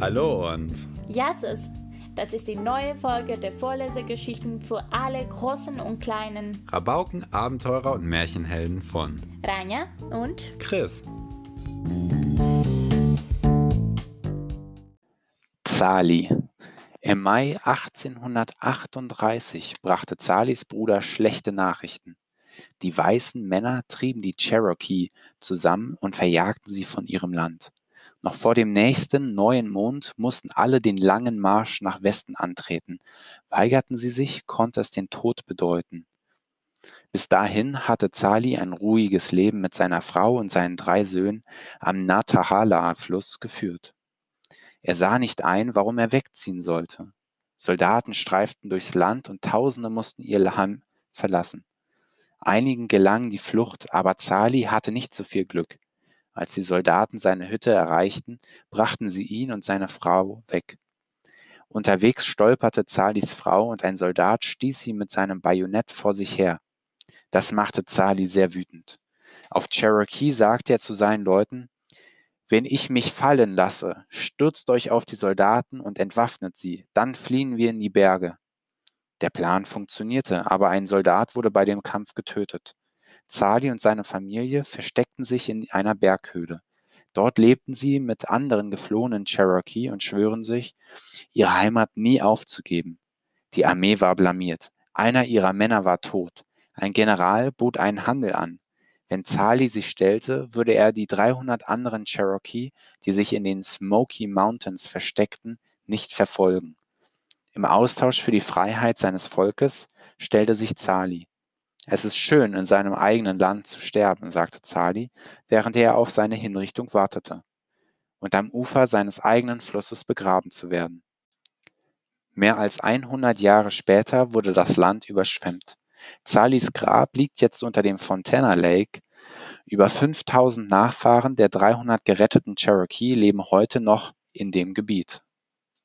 Hallo und Jasses, das ist die neue Folge der Vorlesegeschichten für alle Großen und Kleinen. Rabauken, Abenteurer und Märchenhelden von Rania und Chris. Zali. Im Mai 1838 brachte Zalis Bruder schlechte Nachrichten. Die weißen Männer trieben die Cherokee zusammen und verjagten sie von ihrem Land. Noch vor dem nächsten neuen Mond mussten alle den langen Marsch nach Westen antreten. Weigerten sie sich, konnte es den Tod bedeuten. Bis dahin hatte Zali ein ruhiges Leben mit seiner Frau und seinen drei Söhnen am Natahala-Fluss geführt. Er sah nicht ein, warum er wegziehen sollte. Soldaten streiften durchs Land und Tausende mussten ihr Heim verlassen. Einigen gelang die Flucht, aber Zali hatte nicht so viel Glück. Als die Soldaten seine Hütte erreichten, brachten sie ihn und seine Frau weg. Unterwegs stolperte Zalis Frau und ein Soldat stieß sie mit seinem Bajonett vor sich her. Das machte Zali sehr wütend. Auf Cherokee sagte er zu seinen Leuten, wenn ich mich fallen lasse, stürzt euch auf die Soldaten und entwaffnet sie, dann fliehen wir in die Berge. Der Plan funktionierte, aber ein Soldat wurde bei dem Kampf getötet. Zali und seine Familie versteckten sich in einer Berghöhle. Dort lebten sie mit anderen geflohenen Cherokee und schwören sich, ihre Heimat nie aufzugeben. Die Armee war blamiert. Einer ihrer Männer war tot. Ein General bot einen Handel an. Wenn Zali sich stellte, würde er die 300 anderen Cherokee, die sich in den Smoky Mountains versteckten, nicht verfolgen. Im Austausch für die Freiheit seines Volkes stellte sich Zali. Es ist schön, in seinem eigenen Land zu sterben, sagte Zali, während er auf seine Hinrichtung wartete, und am Ufer seines eigenen Flusses begraben zu werden. Mehr als 100 Jahre später wurde das Land überschwemmt. Zalis Grab liegt jetzt unter dem Fontana Lake. Über 5000 Nachfahren der 300 geretteten Cherokee leben heute noch in dem Gebiet.